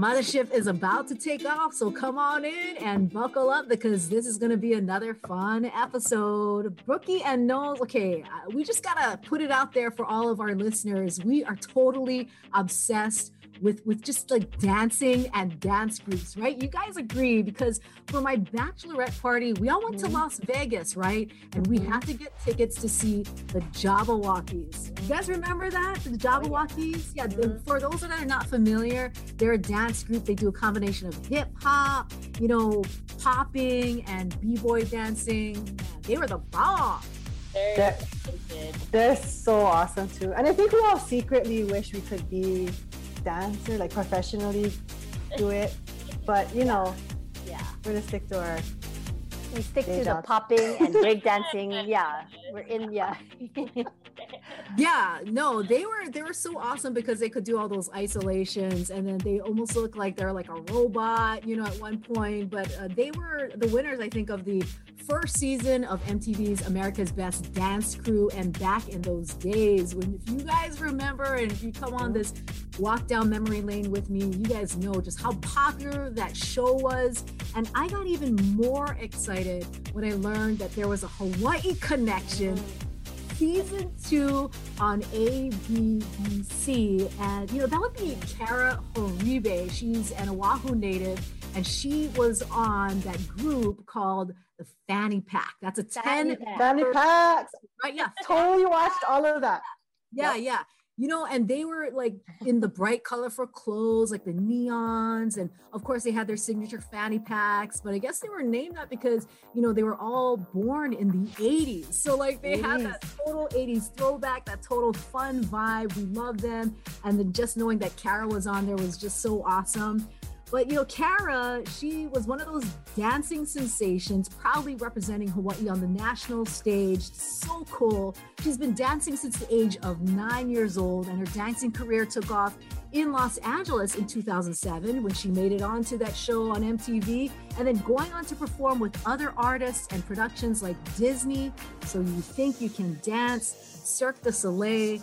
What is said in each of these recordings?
Mothership is about to take off. So come on in and buckle up because this is going to be another fun episode. Brookie and Knowles, okay, uh, we just got to put it out there for all of our listeners. We are totally obsessed with with just like dancing and dance groups, right? You guys agree because for my bachelorette party, we all went to mm-hmm. Las Vegas, right? And we mm-hmm. had to get tickets to see the Jabbawockeez. You guys remember that? The oh, Jabbawockeez? Yeah, the- mm-hmm. for those that are not familiar, they're a dance group. They do a combination of hip hop, you know, popping and b-boy dancing. Yeah, they were the bomb. They're That- talented. They're so awesome too. And I think we all secretly wish we could be dancer, like professionally do it. But you know, Yeah. we're gonna stick to our we stick Day to the popping and breakdancing. Yeah, we're in. Yeah, Yeah, no, they were they were so awesome because they could do all those isolations, and then they almost look like they're like a robot, you know, at one point. But uh, they were the winners, I think, of the first season of MTV's America's Best Dance Crew. And back in those days, when if you guys remember, and if you come on this walk down memory lane with me, you guys know just how popular that show was. And I got even more excited when I learned that there was a Hawaii connection season two on ABC. And, you know, that would be Kara Horibe. She's an Oahu native, and she was on that group called the Fanny Pack. That's a 10 Fanny Pack. Fanny packs. right? Yeah. Totally watched all of that. Yeah, yeah. You know, and they were like in the bright, colorful clothes, like the neons. And of course, they had their signature fanny packs. But I guess they were named that because, you know, they were all born in the 80s. So, like, they had that total 80s throwback, that total fun vibe. We love them. And then just knowing that Kara was on there was just so awesome. But you know, Kara, she was one of those dancing sensations, proudly representing Hawaii on the national stage. So cool. She's been dancing since the age of nine years old, and her dancing career took off in Los Angeles in 2007 when she made it onto that show on MTV, and then going on to perform with other artists and productions like Disney. So you think you can dance, Cirque du Soleil.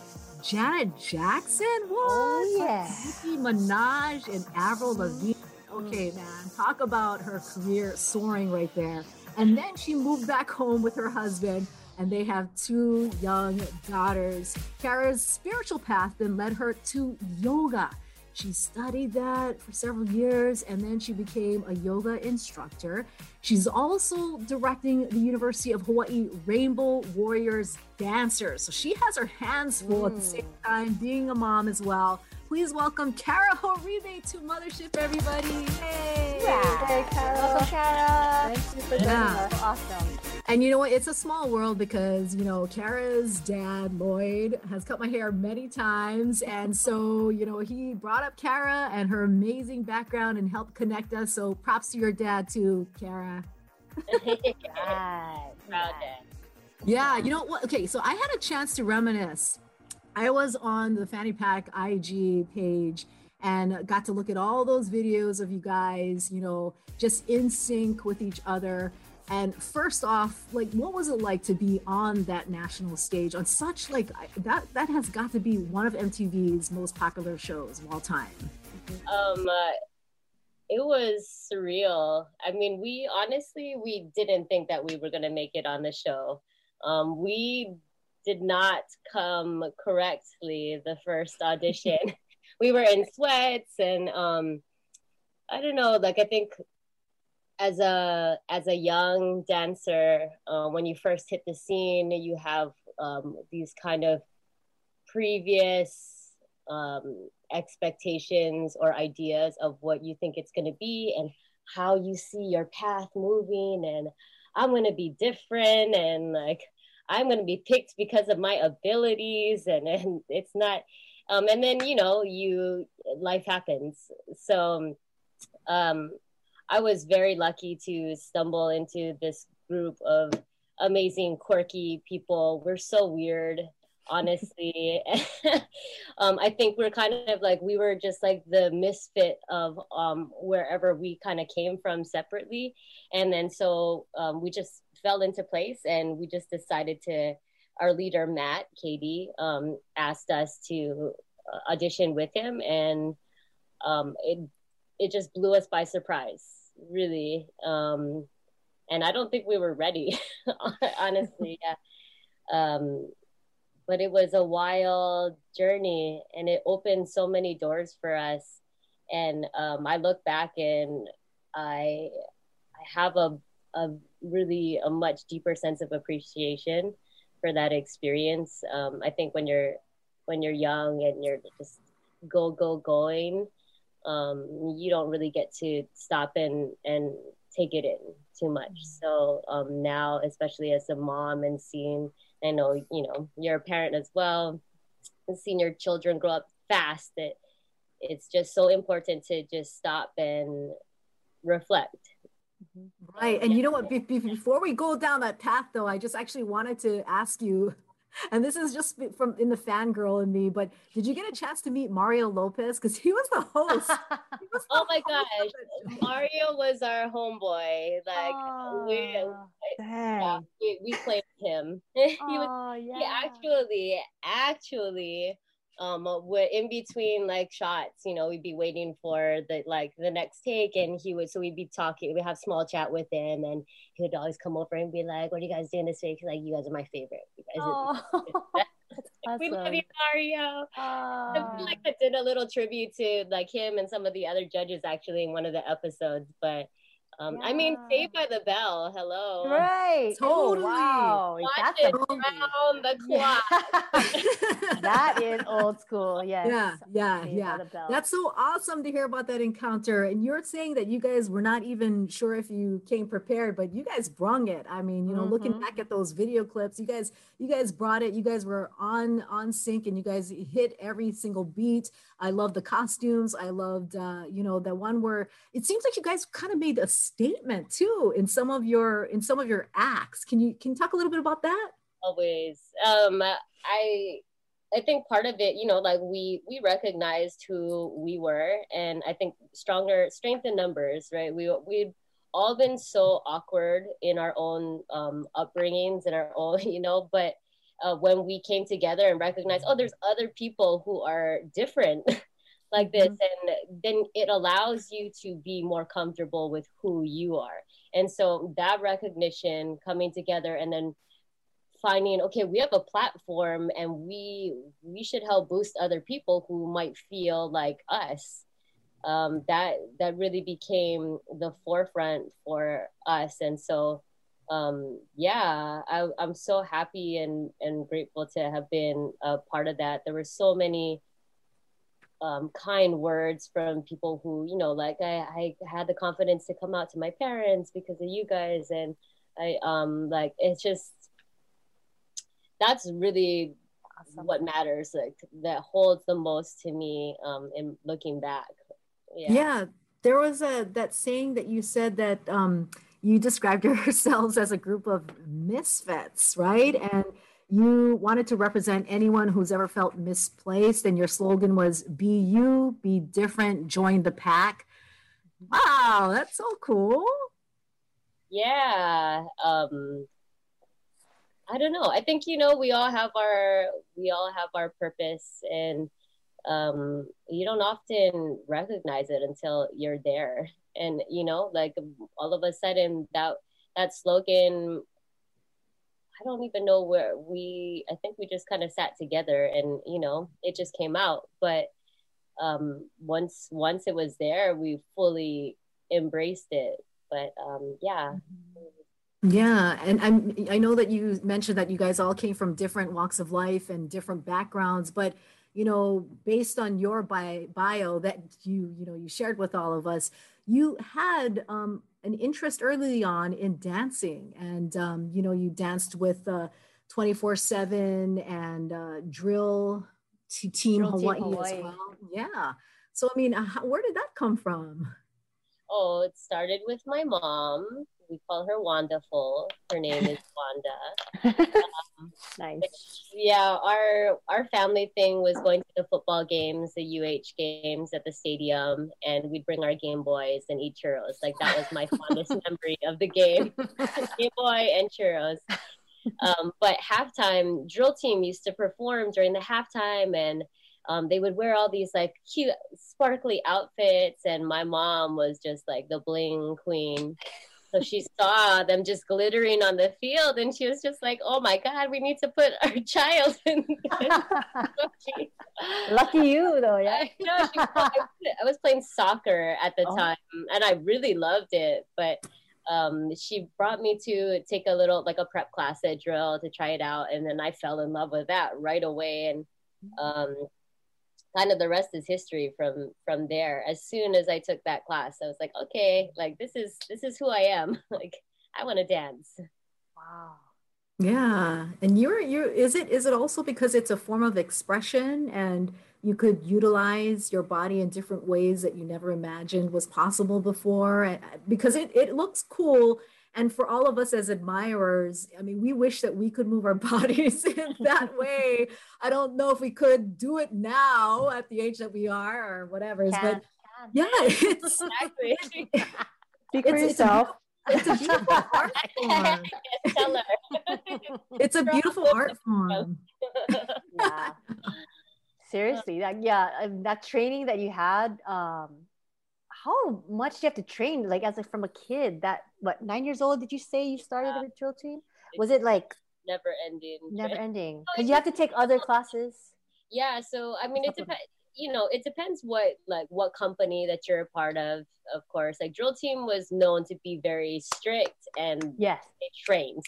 Janet Jackson? Oh, what? Oh, yeah. Nicki Minaj and Avril mm-hmm. Lavigne. Okay, man, talk about her career soaring right there. And then she moved back home with her husband, and they have two young daughters. Kara's spiritual path then led her to yoga. She studied that for several years and then she became a yoga instructor. She's also directing the University of Hawaii Rainbow Warriors Dancers. So she has her hands full at the hmm. same time, being a mom as well. Please welcome Kara Horibe to Mothership, everybody. Yay! Hey, Kara. Welcome, Kara. Thank you for joining Yeah. us. Awesome. And you know what? It's a small world because, you know, Kara's dad, Lloyd, has cut my hair many times. And so, you know, he brought up Kara and her amazing background and helped connect us. So props to your dad, too, Kara. Right. Proud dad. Yeah, you know what? Okay, so I had a chance to reminisce. I was on the Fanny Pack IG page and got to look at all those videos of you guys, you know, just in sync with each other. And first off, like, what was it like to be on that national stage on such like that? That has got to be one of MTV's most popular shows of all time. Um, uh, it was surreal. I mean, we honestly we didn't think that we were gonna make it on the show. Um, we did not come correctly the first audition. we were in sweats and um, I don't know. Like I think as a as a young dancer, uh, when you first hit the scene, you have um, these kind of previous um, expectations or ideas of what you think it's going to be and how you see your path moving and i'm going to be different and like I'm going to be picked because of my abilities, and and it's not. Um, and then you know, you life happens. So, um, I was very lucky to stumble into this group of amazing, quirky people. We're so weird honestly. um, I think we're kind of like we were just like the misfit of um, wherever we kind of came from separately, and then so um, we just fell into place, and we just decided to. Our leader Matt Cady um, asked us to uh, audition with him, and um, it it just blew us by surprise, really. Um, and I don't think we were ready, honestly. Yeah. Um, but it was a wild journey and it opened so many doors for us and um, i look back and i i have a, a really a much deeper sense of appreciation for that experience um, i think when you're when you're young and you're just go go going um, you don't really get to stop and and take it in too much mm-hmm. so um, now especially as a mom and seeing I know, you know, you're a parent as well, and seeing your children grow up fast that it's just so important to just stop and reflect. Right. And you know what? Be- be- before we go down that path, though, I just actually wanted to ask you and this is just from in the fangirl in me. But did you get a chance to meet Mario Lopez? Because he was the host. Was oh the oh my gosh, Mario was our homeboy. Like oh, we, yeah, we, we played him. he was yeah. he actually actually um we're in between like shots you know we'd be waiting for the like the next take and he would so we'd be talking we have small chat with him and he would always come over and be like what are you guys doing this week? Like you guys are my favorite. You guys oh, awesome. we love you mario. I feel like i did a little tribute to like him and some of the other judges actually in one of the episodes but um, yeah. I mean, Saved by the Bell. Hello. Right. Totally. Oh, wow. Watch That's it around the clock. Yeah. that is old school. Yes. Yeah. Yeah. Saved yeah. That's so awesome to hear about that encounter. And you're saying that you guys were not even sure if you came prepared, but you guys brung it. I mean, you know, mm-hmm. looking back at those video clips, you guys, you guys brought it. You guys were on on sync, and you guys hit every single beat. I love the costumes. I loved, uh, you know, the one where it seems like you guys kind of made a statement too in some of your in some of your acts. Can you can you talk a little bit about that? Always. Um, I I think part of it, you know, like we we recognized who we were, and I think stronger strength in numbers, right? We we've all been so awkward in our own um, upbringings and our own, you know, but uh, when we came together and recognized, oh, there's other people who are different like this, mm-hmm. and then it allows you to be more comfortable with who you are. And so that recognition coming together and then finding okay we have a platform and we we should help boost other people who might feel like us um, that that really became the forefront for us and so um, yeah, I, am so happy and, and grateful to have been a part of that. There were so many um, kind words from people who, you know, like I, I had the confidence to come out to my parents because of you guys. And I, um, like, it's just, that's really awesome. what matters. Like that holds the most to me, um, in looking back. Yeah. yeah. There was a, that saying that you said that, um, you described yourselves as a group of misfits, right? And you wanted to represent anyone who's ever felt misplaced, and your slogan was "Be you, be different, join the pack." Wow, that's so cool. Yeah. Um, I don't know. I think you know we all have our we all have our purpose, and um, you don't often recognize it until you're there and you know like all of a sudden that that slogan i don't even know where we i think we just kind of sat together and you know it just came out. But um once once it was there we fully embraced it. But um yeah. Yeah and I'm, i know that you mentioned that you guys all came from different walks of life and different backgrounds but you know based on your bio, bio that you you know you shared with all of us you had um, an interest early on in dancing and um, you know you danced with uh, 24 7 and uh, drill to Team Drill Team Hawaii, as well. Yeah. So, I mean, uh, how, where did that come from? Oh, it started with my mom. We call her Wonderful. Her name is Wanda. nice. Yeah, our our family thing was going to the football games, the UH games at the stadium, and we'd bring our Game Boys and eat churros. Like that was my fondest memory of the game. Game Boy and churros. Um, but halftime, drill team used to perform during the halftime, and um, they would wear all these like cute, sparkly outfits. And my mom was just like the bling queen. So she saw them just glittering on the field, and she was just like, "Oh my God, we need to put our child in." this." She- Lucky you, though, yeah. I know, she was- I was playing soccer at the Oh. time, and I really loved it. But um, she brought me to take a little, like a prep class at drill to try it out, and then I fell in love with that right away. And um, kind of the rest is history from from there. As soon as I took that class, I was like, okay, like this is this is who I am. like I want to dance. Wow. Yeah. And you're, you're, is it, is it also because it's a form of expression and you could utilize your body in different ways that you never imagined was possible before? Because it, it looks cool. And for all of us as admirers, I mean, we wish that we could move our bodies in that way. I don't know if we could do it now at the age that we are or whatever. Can, But can. yeah, it's, Exactly. Speak for It's- it's a yourself. it's a beautiful art form. Tell her. It's a beautiful art form. yeah. Seriously, that yeah, uh, that training that you had, um, how much do you have to train? Like as a, from a kid, that what nine years old? Did you say you started Yeah. a drill team? Was it like Never ending. never ending? Because you have to take other classes. Yeah, so I mean, it depends. You know, it depends what like what company that you're a part of. Of course, like drill team was known to be very strict and Yes. trained.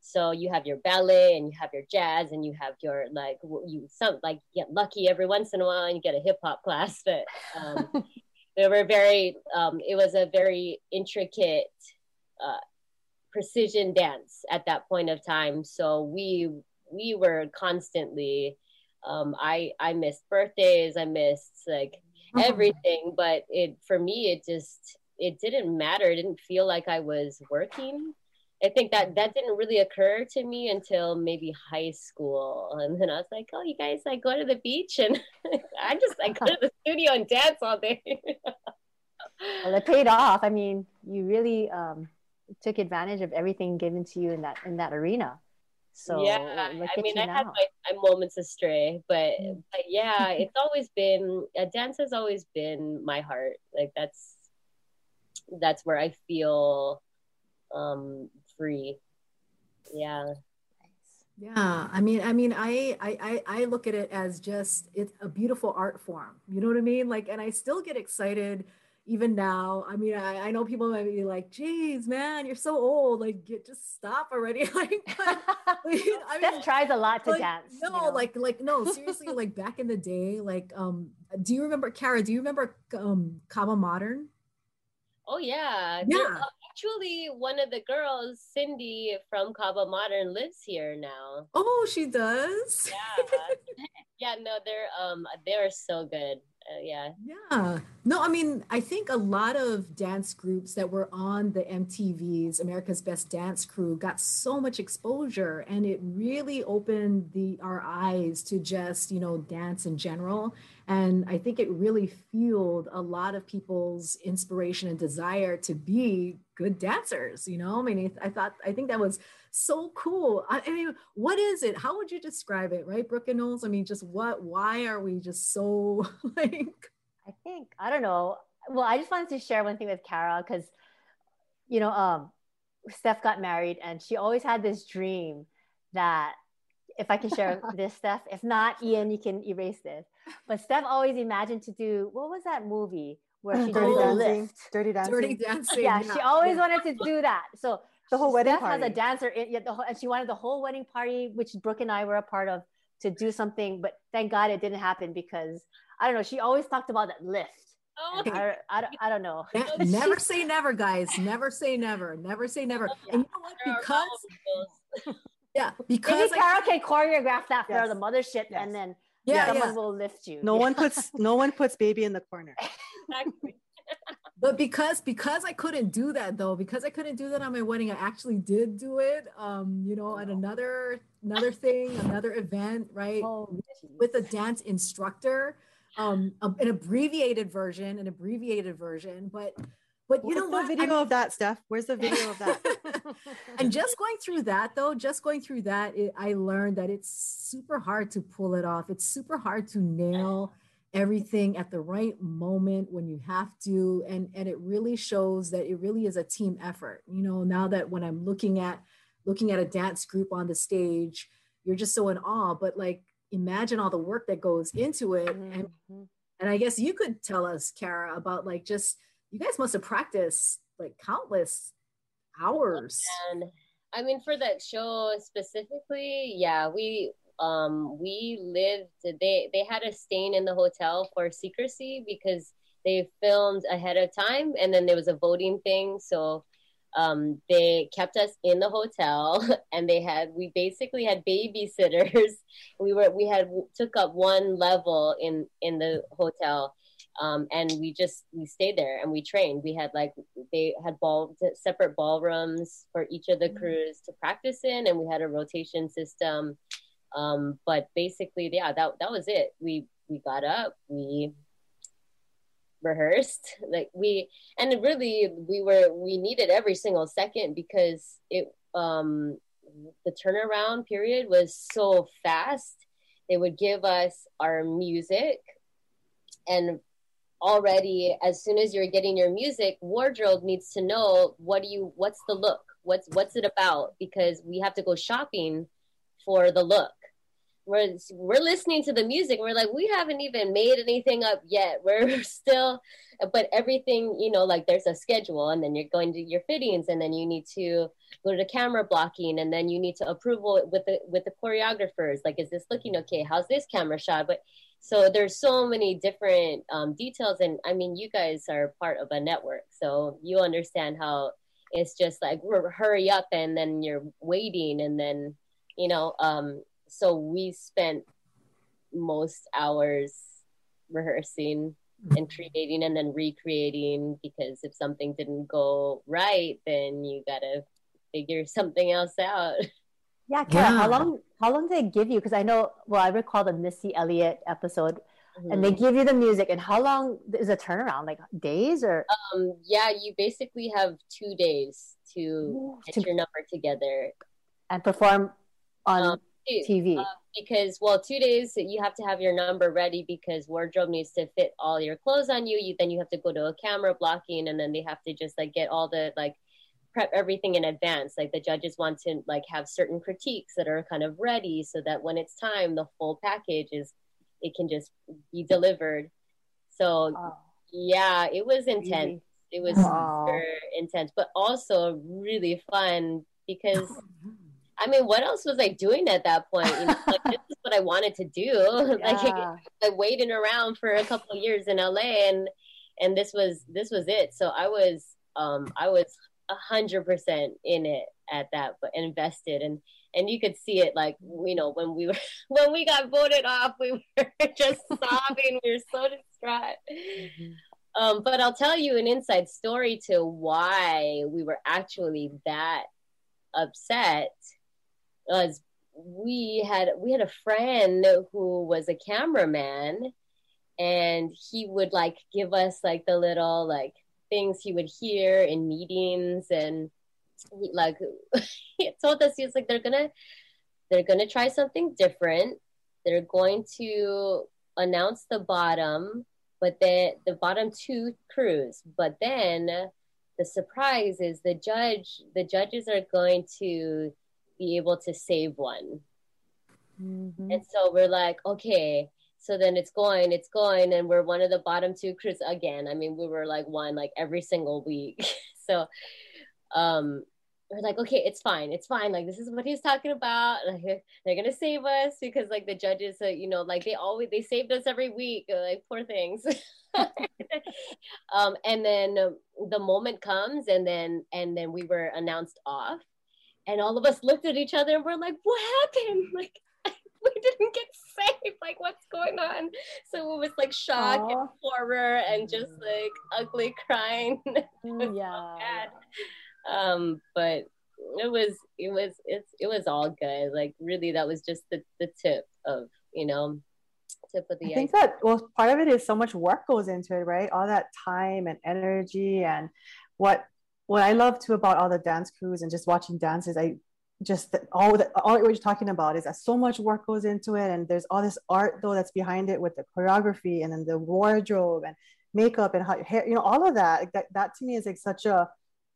So you have your ballet and you have your jazz and you have your like you some like get lucky every once in a while and you get a hip hop class. But um, they were very. Um, it was a very intricate. Uh, precision dance at that point of time so we we were constantly um i i missed birthdays i missed like Mhm. everything but it for me it just it didn't matter it didn't feel like i was working i think that that didn't really occur to me until maybe high school and then i was like oh you guys I go to the beach and i just I go to the studio and dance all day Well, it paid off. I mean, you really um, took advantage of everything given to you in that in that arena. So yeah i mean i had my, my moments astray but Mm. but yeah it's always been uh, dance has always been my heart like that's that's where i feel um free yeah Yeah, I mean, I mean, I, I, I, I look at it as just it's a beautiful art form. You know what I mean? Like, and I still get excited even now. I mean, I, I know people might be like, "Geez, man, you're so old. Like, get just stop already." Like, I Steph tries a lot to like, dance. No, you know? like, like, no, seriously, like back in the day, like, um, do you remember, Kara? Do you remember, um, Kaba Modern? oh yeah Yeah. Actually one of the girls cindy from kaba modern lives here now Oh, she does. yeah yeah no they're um they're so good uh, yeah Yeah. No, I mean, I think a lot of dance groups that were on the MTV's America's Best Dance Crew got so much exposure and it really opened the our eyes to just, you know, dance in general. And I think it really fueled a lot of people's inspiration and desire to be good dancers, you know? I mean, I thought I think that was so cool. I, I mean, what is it? How would you describe it, right, Brooke and Knowles? I mean, just what, why are we just so like, I think I don't know. Well, I just wanted to share one thing with Kara because, you know, um, Steph got married and she always had this dream that if I can share this, Steph. If not, Ian, you can erase this. But Steph always imagined to do what was that movie where she Dirty Dancing. lift? Dirty dancing. dirty dancing? Yeah, she always yeah. wanted to do that. So The whole wedding Steph has a dancer, in, yeah, the whole, and she wanted the whole wedding party, which Brooke and I were a part of, to do something. But thank God it didn't happen because I don't know. She always talked about that lift. oh I, I, don't- I don't know. Ne- never say never, guys. Never say never. Never say never. Yeah. And you know what? there are Because all of those. Yeah, Maybe because I- Carol can choreograph that for Yes. the mothership, Yes. and then yeah, someone yeah. will lift you. No one puts no one puts baby in the corner. Exactly. But because because I couldn't do that though, because I couldn't do that on my wedding, I actually did do it. Um, you know, at another another thing, another event, right? Oh, With a dance instructor, um, a- an abbreviated version, an abbreviated version. But but you Where's know the what? I video of that, Steph? Where's the video of that? and just going through that though just going through that it, i learned that it's super hard to pull it off it's super hard to nail everything at the right moment when you have to and and it really shows that it really is a team effort you know now that when i'm looking at looking at a dance group on the stage you're just so in awe but like imagine all the work that goes into it and Mhm. and I guess you could tell us, Kara, about like just you guys must have practiced like countless hours. And I mean, for that show specifically, yeah, we um we lived. They they had us staying in the hotel for secrecy because they filmed ahead of time, and then there was a voting thing, so um they kept us in the hotel and they had we basically had babysitters. We were we had took up one level in in the hotel um, and we just we stayed there and we trained. We had like they had ball separate ballrooms for each of the crews to practice in and we had a rotation system um, but basically yeah that, that was it. We we got up we rehearsed like we and really we were we needed every single second because it um the turnaround period was so fast. They would give us our music and already as soon as you're getting your music wardrobe needs to know what do you what's the look? What's what's it about? Because we have to go shopping for the look we're we're listening to the music. We're like we haven't even made anything up yet. We're still but everything you know like there's a schedule and then you're going to your fittings and then you need to go to camera blocking and then you need to approval with the with the choreographers. Like is this looking okay? How's this camera shot? But so there's so many different um, details and i mean you guys are part of a network. So you understand how it's just like hurry up and then you're waiting and then you know um so we spent most hours rehearsing and creating and then recreating because if something didn't go right then you gotta figure something else out Yeah, Kara, Yeah. how long how long did they give you? Because I know well, I recall the Missy Elliott episode and Mm. they give you the music and how long is a turnaround? Like days or um yeah you basically have two days to get to- your number together and perform on Um, Two. TV. Uh, because well two days you have to have your number ready because wardrobe needs to fit all your clothes on you. You then you have to go to a camera blocking and then they have to just like get all the like prep everything in advance. Like the judges want to like have certain critiques that are kind of ready so that when it's time the full package is it can just be delivered. So yeah it was intense. It was Wow. intense but also really fun because I mean, what else was I doing at that point? You know, like this is what I wanted to do. like Yeah. like waiting around for a couple of years in LA, and and this was this was it. So I was um I was a hundred percent in it at that, but invested, and and you could see it like you know when we were when we got voted off, we were just sobbing. We were so distraught. Um, but I'll tell you an inside story to why we were actually that upset was we had we had a friend who was a cameraman and he would like give us like the little like things he would hear in meetings and he like he told us he was like they're gonna they're gonna try something different. They're going to announce the bottom but then the bottom two crews. But then the surprise is the judge the judges are going to be able to save one. Mhm. and so we're like okay so then it's going it's going and we're one of the bottom two crews again. I mean we were like one like every single week. So um we're like okay it's fine it's fine like this is what he's talking about. Like, they're gonna save us because like the judges uh, you know like they always they saved us every week uh, like poor things. Um and then um, the moment comes and then and then we were announced off and all of us looked at each other and we're like, what happened? Like, we didn't get saved. Like, what's going on? So it was like shock Aw. and horror and just like ugly crying. So yeah. bad. Um, but it was, it was, it's, it was all good. Like, really, that was just the, the tip of, you know, tip of the I think that well, part of it is so much work goes into it, right? All that time and energy, and what what I love too about all the dance crews and just watching dances. I just all the all you're talking about is that so much work goes into it, and there's all this art though that's behind it with the choreography and then the wardrobe and makeup and how hair, you know, all of that. That that to me is like such a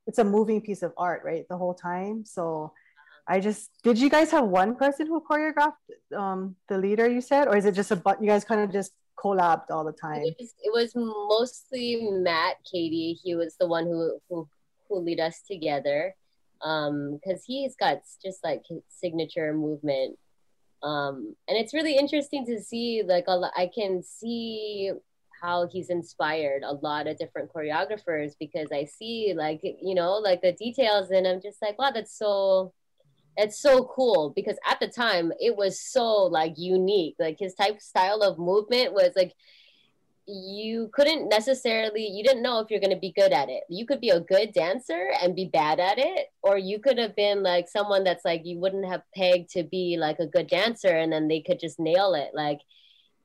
it's a moving piece of art, right? The whole time. So I just did you guys have one person who choreographed um, the leader you said, or is it just a but you guys kind of just collabed all the time? It was, it was mostly Matt, Cady. He was the one who who who lead us together, um, because he's got just like signature movement, um, and it's really interesting to see. Like a lo- I can see how he's inspired a lot of different choreographers because I see like you know like the details, and I'm just like, wow, that's so it's so cool because at the time it was so like unique like his type style of movement was like you couldn't necessarily you didn't know if you're going to be good at it. You could be a good dancer and be bad at it or you could have been like someone that's like you wouldn't have pegged to be like a good dancer and then they could just nail it. Like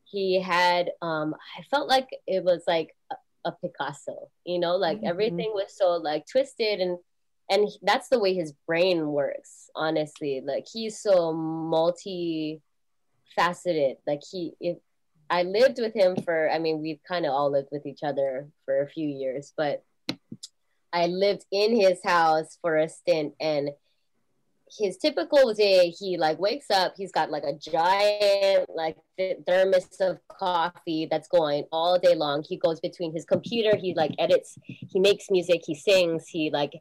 he had um i felt like it was like a, a picasso you know? Like Mhm. everything was so like twisted and and he- that's the way his brain works honestly. Like he's so multi faceted like he if i lived with him for i mean we've kind of all lived with each other for a few years but i lived in his house for a stint and his typical day he like wakes up he's got like a giant like th- thermos of coffee that's going all day long. He goes between his computer he like edits he makes music he sings he like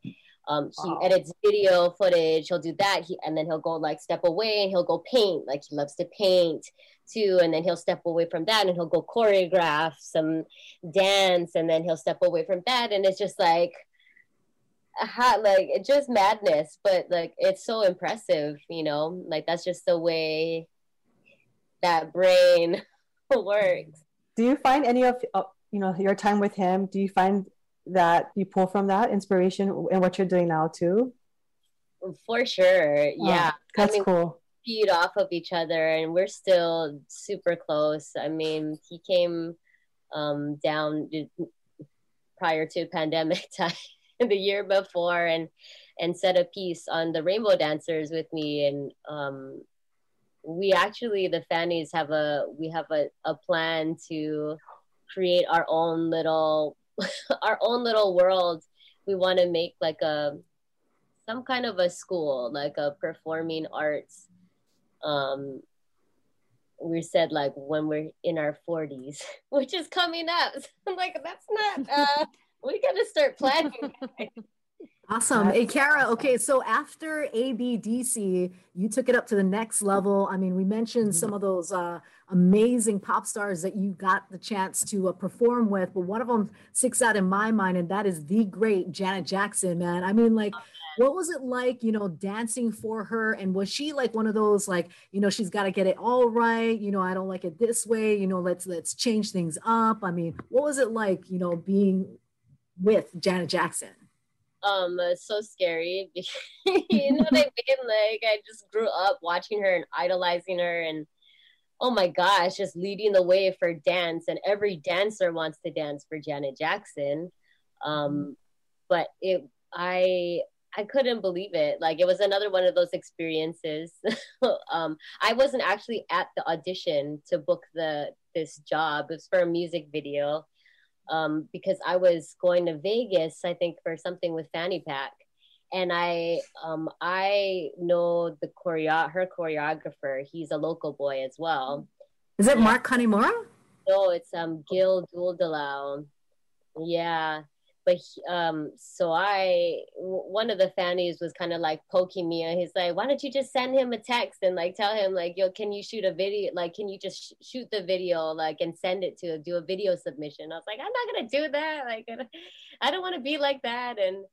um he Wow. edits video footage. He'll do that. He and then he'll go like step away and he'll go paint. Like he loves to paint too. And then he'll step away from that and he'll go choreograph some dance. And then he'll step away from that. And it's just like a hot like it's just madness. But like it's so impressive you know? Like that's just the way that brain works. Do you find any of uh, you know your time with him? Do you find that you pull from that inspiration in what you're doing now too? for sure yeah That's I mean, cool. feed off of each other and we're still super close i mean he came um down prior to pandemic time the year before and and set a piece on the rainbow dancers with me and um we actually the fannies have a we have a, a plan to create our own little our own little world we want to make like a some kind of a school like a performing arts um we said like when we're in our 40s which is coming up. I'm like that's not uh we gotta start planning Awesome. Hey, Kara. Okay, so after ABDC, you took it up to the next level. I mean, we mentioned some of those uh, amazing pop stars that you got the chance to uh, perform with, but one of them sticks out in my mind, and that is the great Janet Jackson, man. I mean, like, what was it like, you know, dancing for her? And was she like one of those, like, you know, she's got to get it all right. You know, I don't like it this way. You know, let's let's change things up. I mean, what was it like, you know, being with Janet Jackson? Um so scary. You know what i mean? Like i just grew up watching her and idolizing her and oh my gosh just leading the way for dance. And every dancer wants to dance for janet jackson. Um but it i i couldn't believe it. Like it was another one of those experiences. Um i wasn't actually at the audition to book the this job. It was for a music video um, because I was going to Vegas, I think, for something with Fanny Pack. And I um, I know the choreo her choreographer. He's a local boy as well. Is it. Mark Kanemura? No, it's um Gil Duldulao. Yeah. But he- um, so I, w- one of the fannies was kind of like poking me, and he's like, "Why don't you just send him a text and like tell him like, yo, can you shoot a video? Like, can you just sh- shoot the video like and send it to do a video submission?" I was like, "I'm not gonna do that. Like, I don't- want to be like that." And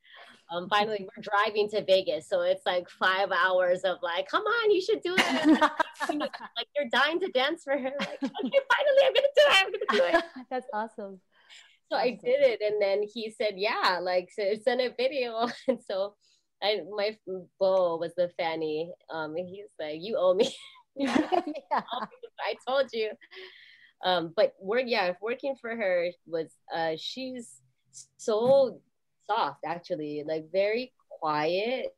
um, finally we're driving to Vegas, so it's like five hours of like, come on, you should do it. like you're dying to dance for her. Like, okay, finally, I'm gonna do it. I'm gonna do it. That's awesome. So I did it, and then he said, yeah, like so send a video, and so. I my beau was the fanny. Um, and he's like, "You owe me." yeah. I told you. Um, but work, yeah, working for her was uh, she's so soft, actually, like very quiet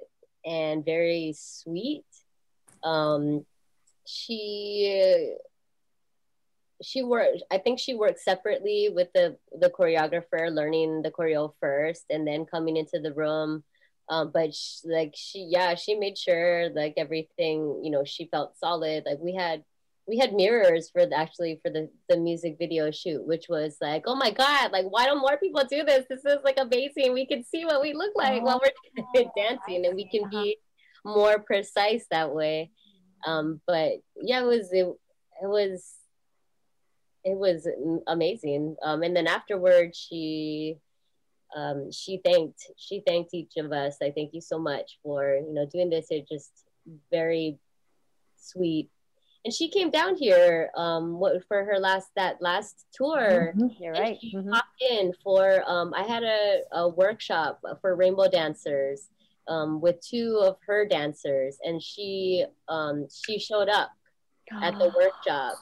and very sweet. Um, she she worked. I think she worked separately with the the choreographer, learning the choreo first, and then coming into the room. Um, but she, like she, yeah, she made sure like everything, you know, she felt solid. Like we had we had mirrors for the, actually for the the music video shoot, which was like, oh my god, like why don't more people do this? This is like amazing. We can see what we look like oh, while we're oh, dancing, and we can be more precise that way. Um, but yeah, it was it, it was it was amazing. Um, and then afterwards, she um, she thanked she thanked each of us. I thank you so much for you know doing this. It just very sweet and she came down here um what, for her last that last tour mm-hmm. you're right she mm-hmm. popped in for um i had a, a workshop for rainbow dancers um with two of her dancers and she um she showed up at the workshop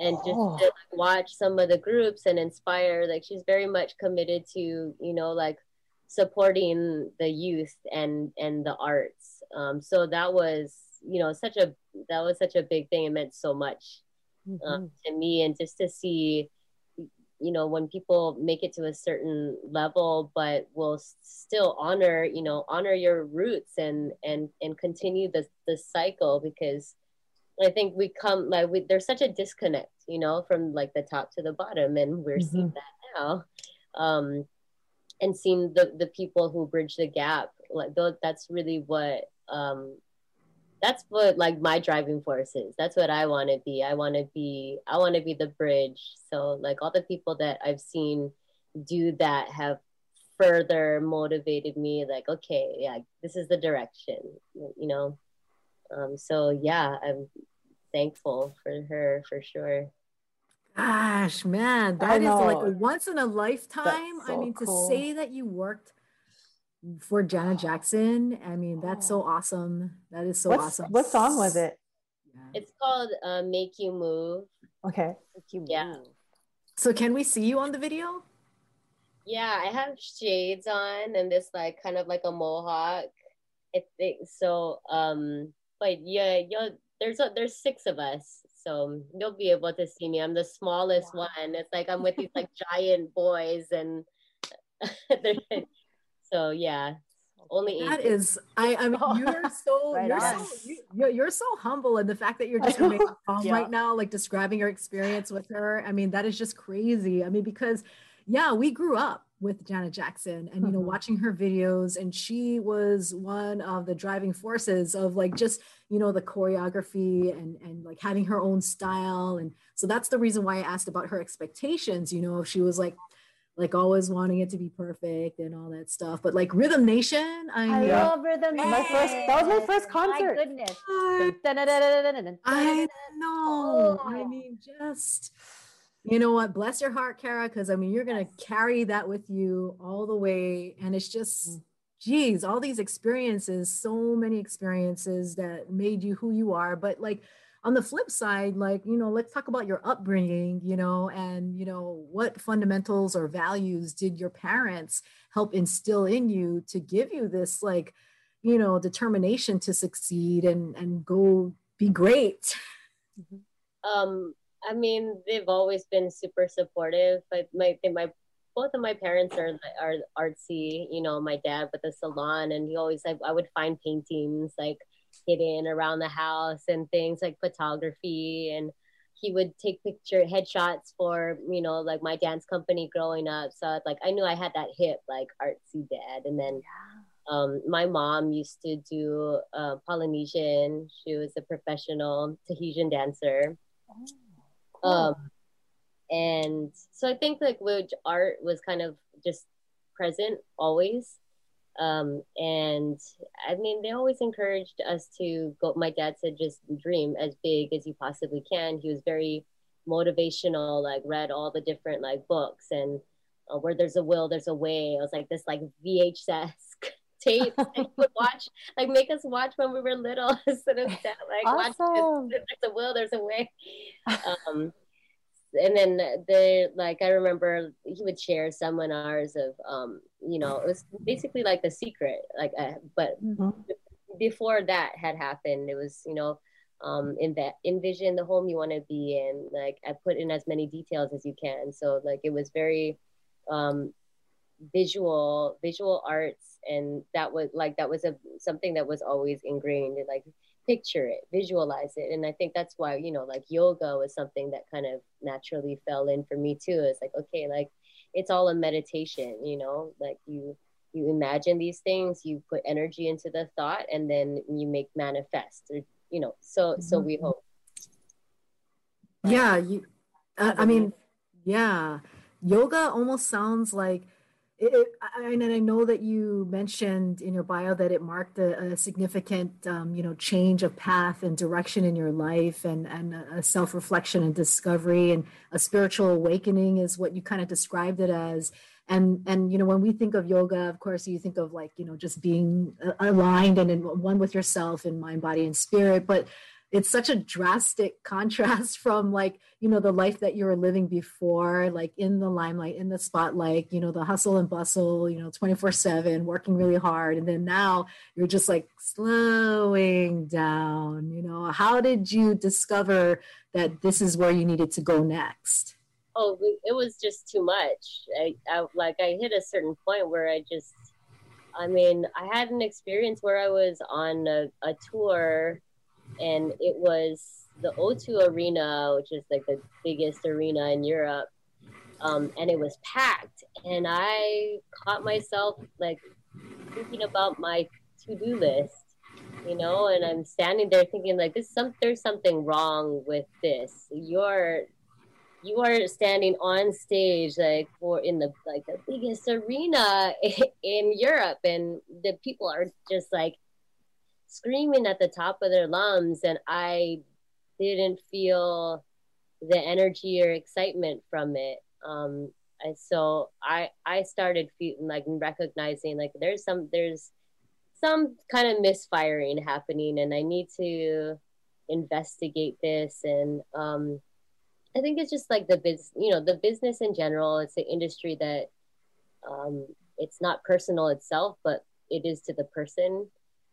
and just oh. to, like, watch some of the groups and inspire like she's very much committed to you know like supporting the youth and and the arts um so that was you know such a that was such a big thing it meant so much um, mm-hmm. to me and just to see you know when people make it to a certain level but will still honor you know honor your roots and and and continue the the cycle because i think we come like we, there's such a disconnect you know from like the top to the bottom and we're mm-hmm. seeing that now. Um and seeing the the people who bridge the gap like that's really what um that's what like my driving force is. That's what i want to be. I want to be i want to be the bridge. So like all the people that i've seen do that have further motivated me like okay yeah this is the direction you know um so yeah i'm thankful for her for sure gosh man that is like once in a lifetime so i mean cool. to say that you worked for Janet Jackson. I mean, that's so oh. awesome. That is so What's, awesome. What song was it? It's called uh, "Make You Move." Okay. You move. yeah. So can we see you on the video? Yeah, I have shades on and this like kind of like a mohawk. I think so. Um, but yeah, you there's a, there's six of us, so you'll be able to see me. I'm the smallest wow. one. It's like I'm with these like giant boys and. So yeah, only eight. that is I I mean you're so right you're on. so you, you're so humble and the fact that you're just making calm yeah. right now like describing your experience with her I mean that is just crazy I mean because yeah we grew up with Janet Jackson and you know mm-hmm. watching her videos and she was one of the driving forces of like just you know the choreography and and like having her own style and so that's the reason why I asked about her expectations you know if she was like like always wanting it to be perfect and all that stuff. But like Rhythm Nation, I, I love Rhythm Nation. My first, that was my first concert. My goodness. I know. I mean, just you know what? Bless your heart, Kara, because I mean, you're gonna carry that with you all the way, and it's just. Geez, all these experiences, so many experiences that made you who you are. But like on the flip side like you know let's talk about your upbringing you know and you know what fundamentals or values did your parents help instill in you to give you this like you know determination to succeed and and go be great mm-hmm. um i mean they've always been super supportive but my my both of my parents are are artsy you know my dad with a salon and he always like i would find paintings like hidden around the house and things like photography and he would take picture headshots for you know like my dance company growing up so like i knew i had that hip like artsy dad and then yeah. um, my mom used to do uh, polynesian she was a professional tahitian dancer oh, cool. um, and so i think like which art was kind of just present always Um, and I mean, they always encouraged us to go. My dad said, just dream as big as you possibly can. He was very motivational, like, read all the different like books and uh, where there's a will, there's a way. I was like this, like VHS tape would watch, like make us watch when we were little instead of that, like Awesome. watch. There's a will, there's a way. Um, and then the like I remember he would share seminars of um you know it was basically like the secret like uh, but Mhm. before that had happened it was you know um in that envision the home you want to be in like I put in as many details as you can so like it was very um visual visual arts and that was like that was a something that was always ingrained in like picture it visualize it. And i think that's why you know like yoga was something that kind of naturally fell in for me too. It's like okay like it's all a meditation you know? Like you you imagine these things you put energy into the thought and then you make manifest or you know so so we hope. Yeah, you. Uh, I mean, yeah, yoga almost sounds like. It, and I know that you mentioned in your bio that it marked a, a significant, um, you know, change of path and direction in your life, and and a self reflection and discovery, and a spiritual awakening is what you kind of described it as. And and you know, when we think of yoga, of course, you think of like you know just being uh, aligned and in one with yourself in mind, body, and spirit, but it's such a drastic contrast from like you know the life that you were living before like in the limelight in the spotlight you know the hustle and bustle you know 24 7 working really hard and then now you're just like slowing down you know? How did you discover that this is where you needed to go next? Oh it was just too much. I, I like i hit a certain point where i just i mean i had an experience where i was on a, a tour and it was the o2 arena which is like the biggest arena in europe um, and it was packed. And i caught myself like thinking about my to-do list you know and i'm standing there thinking like this some there's something wrong with this. You're you are standing on stage like for in the like the biggest arena in Europe. And the people are just like screaming at the top of their lungs and I didn't feel the energy or excitement from it um and so I I started feeling like recognizing like there's some there's some kind of misfiring happening and I need to investigate this and um I think it's just like the biz, you know, the business in general. It's the industry that um, it's not personal itself, but it is to the person.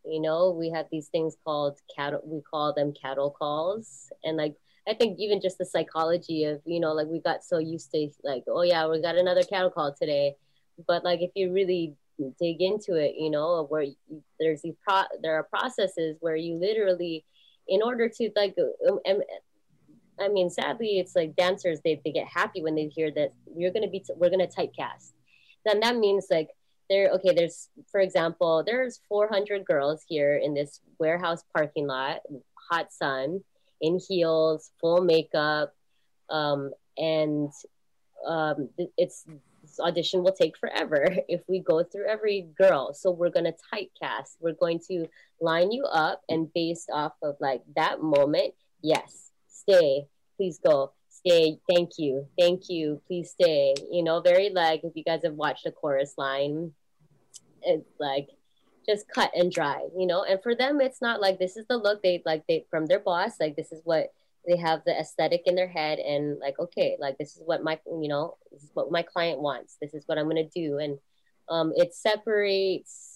You know, we have these things called cattle. We call them cattle calls, and like I think even just the psychology of you know, like we got so used to like, oh yeah, we got another cattle call today, but like if you really dig into it, you know, where you, there's these pro- there are processes where you literally, in order to like, um, um, I mean, sadly, it's like dancers they, they get happy when they hear that you're gonna be we're gonna typecast. Then that means like there okay, there's for example, there's 400 girls here in this warehouse parking lot, hot sun, in heels, full makeup, um, and um, it's this audition will take forever if we go through every girl. So we're gonna typecast. We're going to line you up, and based off of like that moment, yes, stay, please go, stay, thank you, thank you, please stay. You know, very like if you guys have watched a chorus line, it's like just cut and dry, you know. And for them, it's not like this is the look they like they from their boss, like this is what they have the aesthetic in their head and like okay like this is what my you know this is what my client wants. This is what i'm to do. And um it separates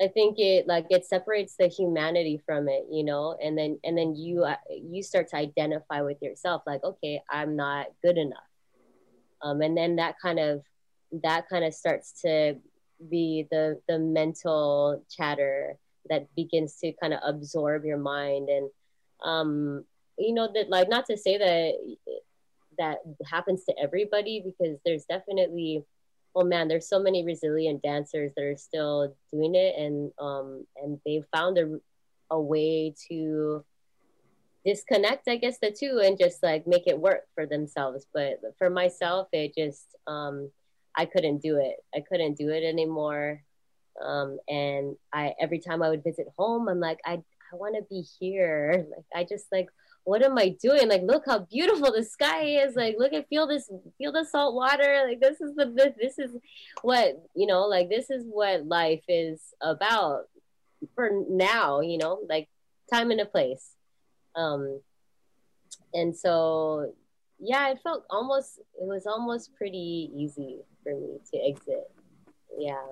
i think it like it separates the humanity from it you know? And then and then you uh, you start to identify with yourself like okay i'm not good enough. Um and then that kind of that kind of starts to be the the mental chatter that begins to kind of absorb your mind. And um you know that like not to say that that happens to everybody because there's definitely oh man there's so many resilient dancers that are still doing it and um and they found a, a way to disconnect i guess the two and just like make it work for themselves. But for myself it just um i couldn't do it. I couldn't do it anymore. Um, and I every time I would visit home, I'm like, I I want to be here. Like I just like, what am I doing? Like, look how beautiful the sky is. Like, look at feel this feel the salt water. Like this is the this, is what you know. Like this is what life is about for now. You know, like time and a place. Um, and so yeah, it felt almost it was almost pretty easy for me to exit. Yeah.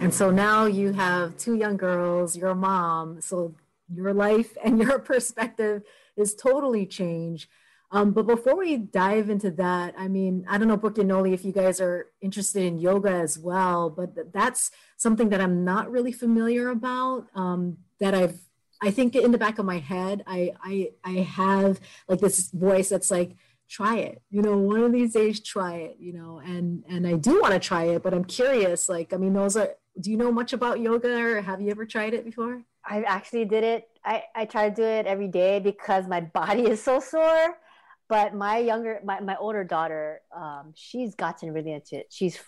And so now you have two young girls, you're a mom, so your life and your perspective is totally changed. Um, but before we dive into that, I mean, I don't know, Brooke and Noli, if you guys are interested in yoga as well, but that's something that I'm not really familiar about. Um, that I've, I think in the back of my head, I, I, I have like this voice that's like, try it you know one of these days try it you know and and i do want to try it but i'm curious like i mean those are do you know much about yoga or have you ever tried it before I actually did it. I, I try to do it every day because my body is so sore. But my younger, my, my older daughter, um, she's gotten really into it. She's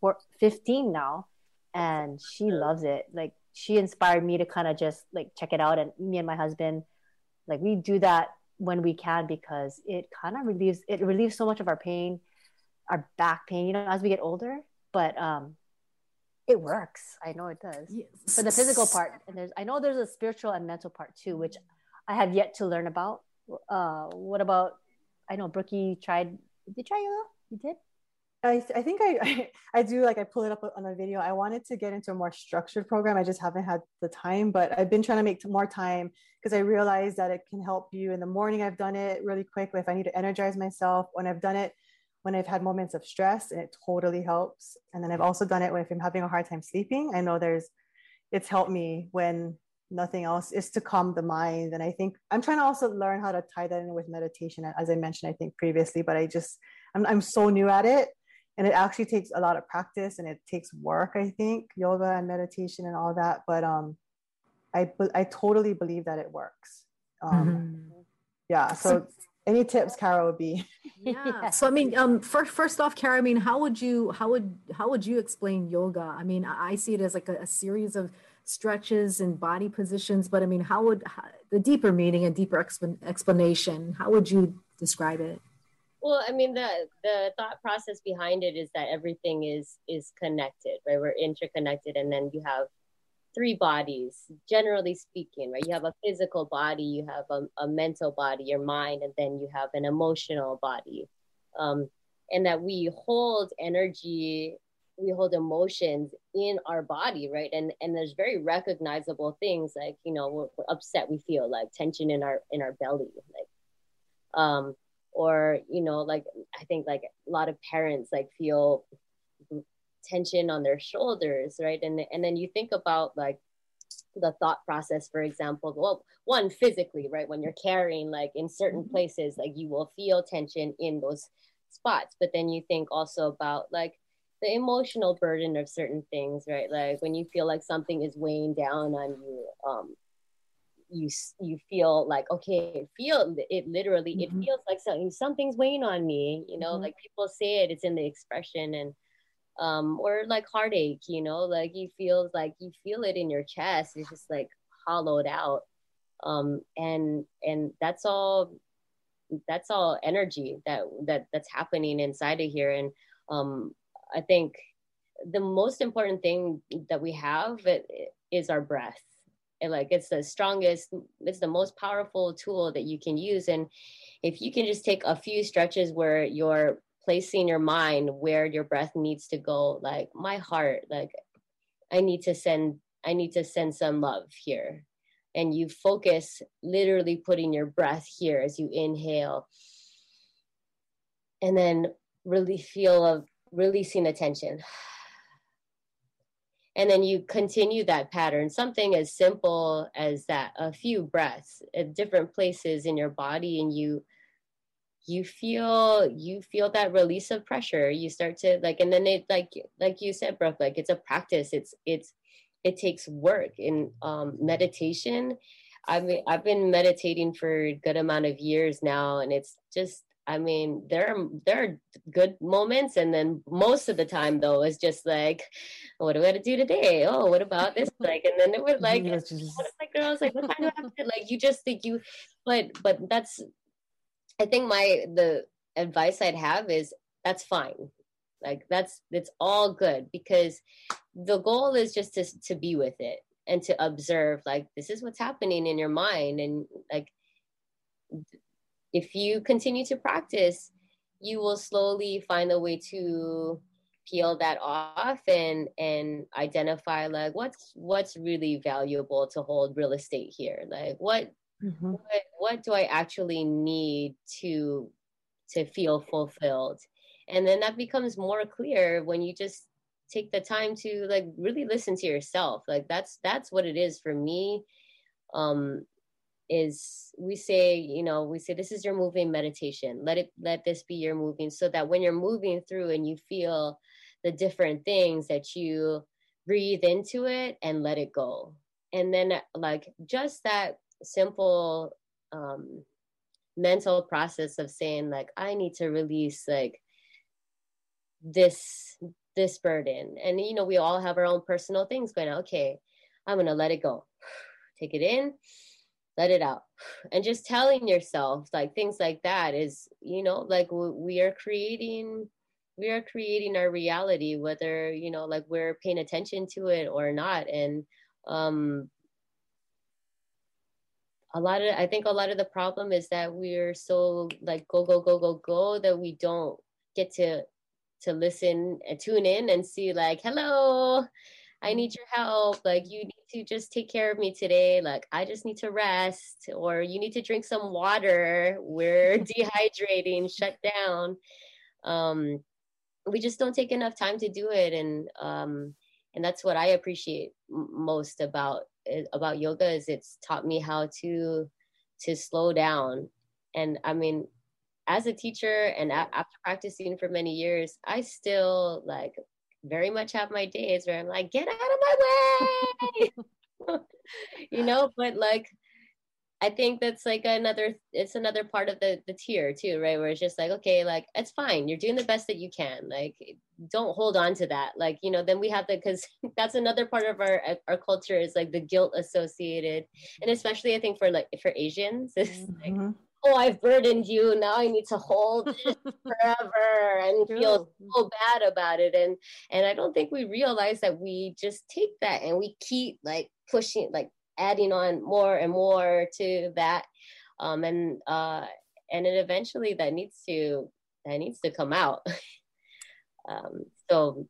four, 15 now and she loves it. Like she inspired me to kind of just like check it out. And me and my husband, like we do that when we can because it kind of relieves it relieves so much of our pain our back pain you know as we get older but um it works. I know it does. Yes. for the physical part and there's i know there's a spiritual and mental part too which i have yet to learn about. Uh what about i know brookie tried did you try yoga? You did I, I think I, I, do like I pull it up on a video. I wanted to get into a more structured program. I just haven't had the time, but I've been trying to make more time because I realized that it can help you in the morning. I've done it really quick if I need to energize myself. When I've done it when I've had moments of stress, and it totally helps. And then I've also done it when if I'm having a hard time sleeping. I know there's it's helped me when nothing else is to calm the mind. And I think I'm trying to also learn how to tie that in with meditation, as I mentioned, I think previously, but I just I'm, I'm so new at it and it actually takes a lot of practice and it takes work i think yoga and meditation and all that. But um i i totally believe that it works. Um mm-hmm. yeah so any tips Kara would be yeah. So i mean um first first off Kara I mean how would you how would how would you explain yoga? I mean i see it as like a, a series of stretches and body positions but i mean how would how, the deeper meaning and deeper exp- explanation how would you describe it well, I mean, the the thought process behind it is that everything is is connected, right? We're interconnected, and then you have three bodies, generally speaking, right? You have a physical body, you have a, a mental body, your mind, and then you have an emotional body, um, and that we hold energy, we hold emotions in our body, right? And and there's very recognizable things like you know we're, we're upset, we feel like tension in our in our belly, like. Um, or you know like i think like a lot of parents like feel tension on their shoulders right? And and then you think about like the thought process for example well one physically right? When you're carrying like in certain mm-hmm. places like you will feel tension in those spots. But then you think also about like the emotional burden of certain things right? Like when you feel like something is weighing down on you um you you feel like okay feel it literally mm-hmm. it feels like something something's weighing on me you know mm-hmm. like people say it it's in the expression and um or like heartache you know like you feel like you feel it in your chest it's just like hollowed out um and and that's all that's all energy that that that's happening inside of here and um i think the most important thing that we have is our breath and like it's the strongest it's the most powerful tool that you can use. And if you can just take a few stretches where you're placing your mind where your breath needs to go like my heart like i need to send i need to send some love here. And you focus literally putting your breath here as you inhale. And then really feel of releasing the tension and then you continue that pattern. Something as simple as that a few breaths at different places in your body and you you feel you feel that release of pressure. You start to like and then it like like you said brooke like it's a practice. It's it's it takes work in um, meditation. I've been, i've been meditating for a good amount of years now and it's just I mean, there are there are good moments, and then most of the time though is just like, what do I to do today? Oh, what about this? Like, and then it was like, just- my girls like, what kind of to? Like, you just think you, but but that's, I think my the advice I'd have is that's fine, like that's it's all good because the goal is just to to be with it and to observe like this is what's happening in your mind and like if you continue to practice you will slowly find a way to peel that off and and identify like what's what's really valuable to hold real estate here? Like what Mhm. what, what do i actually need to to feel fulfilled? And then that becomes more clear when you just take the time to like really listen to yourself. Like that's that's what it is for me. Um is we say you know we say this is your moving meditation. Let it let this be your moving so that when you're moving through and you feel the different things that you breathe into it and let it go. And then like just that simple um mental process of saying like i need to release like this this burden. And you know we all have our own personal things going on. Okay i'm gonna let it go. Take it in let it out. And just telling yourself like things like that is you know like we are creating we are creating our reality whether you know like we're paying attention to it or not. And um a lot of i think a lot of the problem is that we're so like go go go go go that we don't get to to listen and tune in and see like hello i need your help. Like you need to just take care of me today. Like i just need to rest or you need to drink some water. We're dehydrating. Shut down. Um we just don't take enough time to do it. And um and that's what i appreciate m- most about about yoga is it's taught me how to to slow down. And i mean as a teacher and a- after practicing for many years i still like very much have my days where i'm like get out of my way! You know but like i think that's like another it's another part of the the tier too right? Where it's just like okay like it's fine. You're doing the best that you can. Like don't hold on to that. Like you know then we have the because that's another part of our our culture is like the guilt associated. And especially i think for like for asians it's like Mhm. Oh i've burdened you now i need to hold it forever and feel so bad about it. And and i don't think we realize that we just take that and we keep like pushing like adding on more and more to that. Um and uh and it eventually that needs to that needs to come out. Um so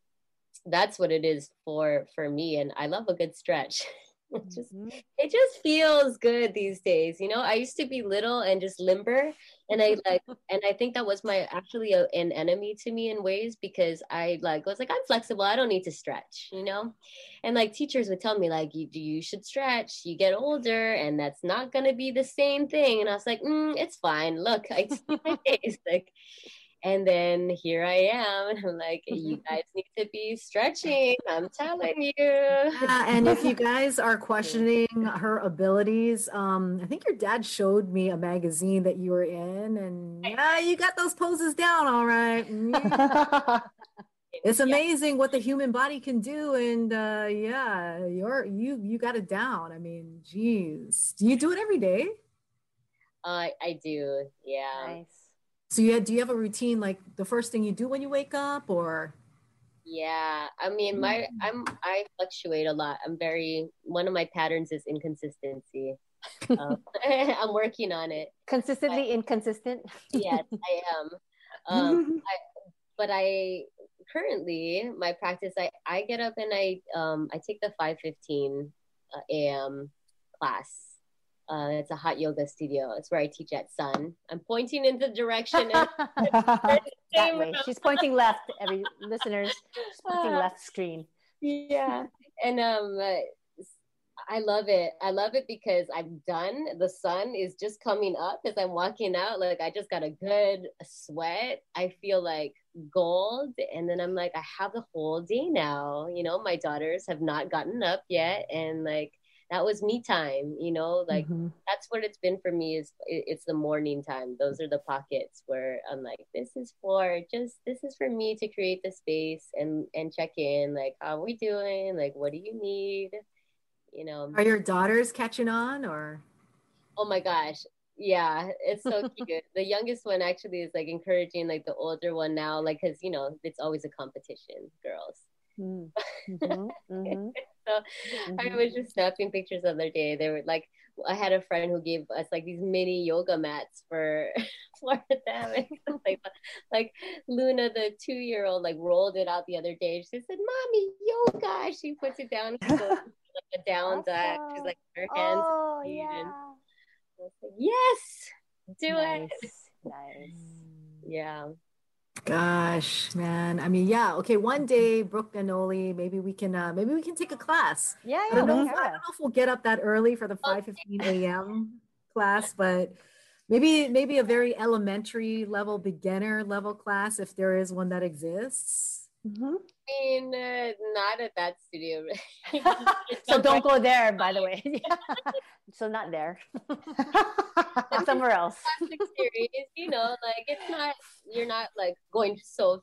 that's what it is for for me. And i love a good stretch It just Mhm. it just feels good these days you know? I used to be little and just limber and i like and i think that was my actually a, an enemy to me in ways because i like was like i'm flexible. I don't need to stretch you know? And like teachers would tell me like you you should stretch. You get older and that's not going to be the same thing. And i was like mm, it's fine. Look i see my face like and then here I am, and I'm like, you guys need to be stretching. I'm telling you. Yeah, and if you guys are questioning her abilities, um, I think your dad showed me a magazine that you were in, and yeah, you got those poses down all right. It's amazing what the human body can do, and uh, yeah, you're you you got it down. I mean, geez, do you do it every day? I I do, yeah. Nice. So you do you have a routine like the first thing you do when you wake up, or Yeah, I mean, my I'm I fluctuate a lot. I'm very one of my patterns is inconsistency. Um, I'm working on it. Consistently inconsistent. Yes, I am. Um, I, but I currently my practice. I I get up and I um I take the 5:15 uh, a.m. class. Uh, it's a hot yoga studio. It's where I teach at Sun. I'm pointing in the direction. that way. She's pointing left. Every listeners, she's pointing left screen. yeah and um uh, i love it i love it because i'm done the sun is just coming up as i'm walking out like i just got a good sweat i feel like gold and then i'm like i have the whole day now you know my daughters have not gotten up yet and like that was me time you know like Mhm. that's what it's been for me is it's the morning time. Those are the pockets where i'm like this is for just this is for me to create the space and and check in like how are we doing? Like what do you need? You know. Are your daughters catching on or? oh my gosh. Yeah it's so cute. The youngest one actually is like encouraging like the older one now like because you know it's always a competition girls. Mm. Mhm, so I mhm. was just snapping pictures the other day. They were like, I had a friend who gave us like these mini yoga mats for for them. Like, like Luna, the two year old, like rolled it out the other day. She said, "Mommy, yoga." She puts it down, goes, like a down dog. She's like her hands. Oh yeah. Like, yes, do nice. it. Nice. Yeah. Gosh, man. I mean, yeah. Okay, one day, Brooke and Oli, maybe we can, uh, maybe we can take a class. Yeah, I yeah. don't know. If. I don't know if we'll get up that early for the five fifteen a.m. class, but maybe maybe a very elementary level, beginner level class if there is one that exists. Mhm. I mean, uh, not at that studio. so don't go there, by the way. so not there. Somewhere else. series, you know, like it's not you're not like going so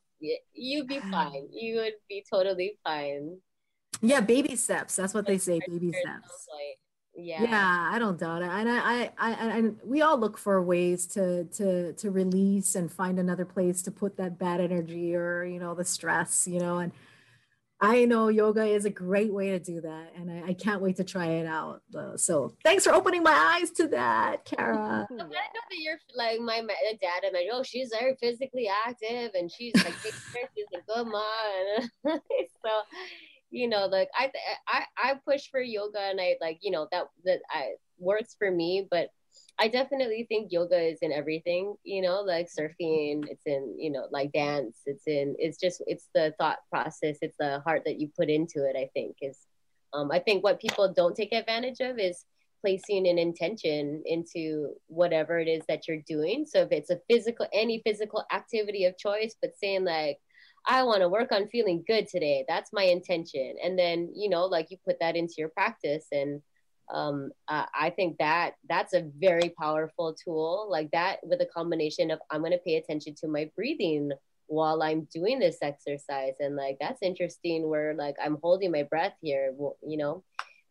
you'd be fine. You would be totally fine. Yeah, baby steps. That's what they say. Baby steps. like, yeah. Yeah, I don't doubt it. And I, I, I, I, and we all look for ways to, to, to release and find another place to put that bad energy or, you know, the stress, you know, and I know yoga is a great way to do that. And I, I can't wait to try it out. Uh, so thanks for opening my eyes to that, Kara. I know that you're like my, my dad and my oh she's very physically active and she's like she's a good mom. so you know like I I I push for yoga and I like you know that that I works for me but I definitely think yoga is in everything, you know, like surfing, it's in, you know, like dance, it's in, it's just, it's the thought process, it's the heart that you put into it, I think is, um, I think what people don't take advantage of is placing an intention into whatever it is that you're doing. So if it's a physical, any physical activity of choice, but saying like, I want to work on feeling good today, that's my intention. And then, you know, like you put that into your practice and, um uh, i think that that's a very powerful tool like that with a combination of i'm going to pay attention to my breathing while i'm doing this exercise and like that's interesting where like i'm holding my breath here you know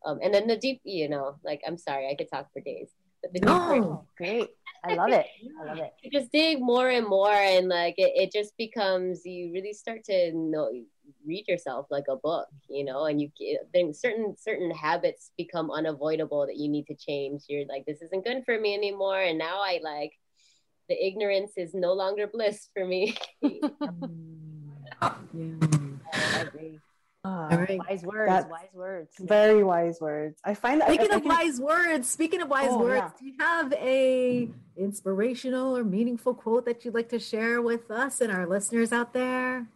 um and then the deep you know like i'm sorry i could talk for days but the deep No. Great. I love it. I love it. you just dig more and more and like it, it just becomes you really start to know read yourself like a book you know and you then certain certain habits become unavoidable that you need to change you're like this isn't good for me anymore and now i like the ignorance is no longer bliss for me Yeah. I agree. Ah, All right. Wise words. That's- Wise words. Very wise words. I find that Speaking I, I of can- wise words, speaking of wise Oh, words, yeah. do you have a inspirational or meaningful quote that you'd like to share with us and our listeners out there?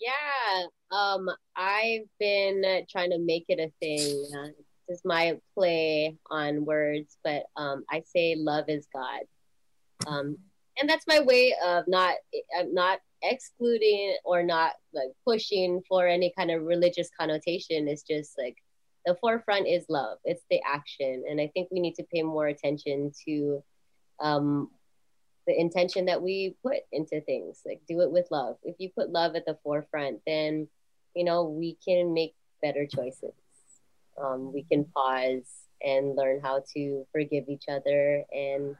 Yeah, um, I've been trying to make it a thing. This is my play on words, but um, I say love is God, um, and that's my way of not I'm not excluding or not like pushing for any kind of religious connotation. It's just like the forefront is love. It's the action, and I think we need to pay more attention to um, the intention that we put into things like do it with love if you put love at the forefront then you know we can make better choices um, we can pause and learn how to forgive each other and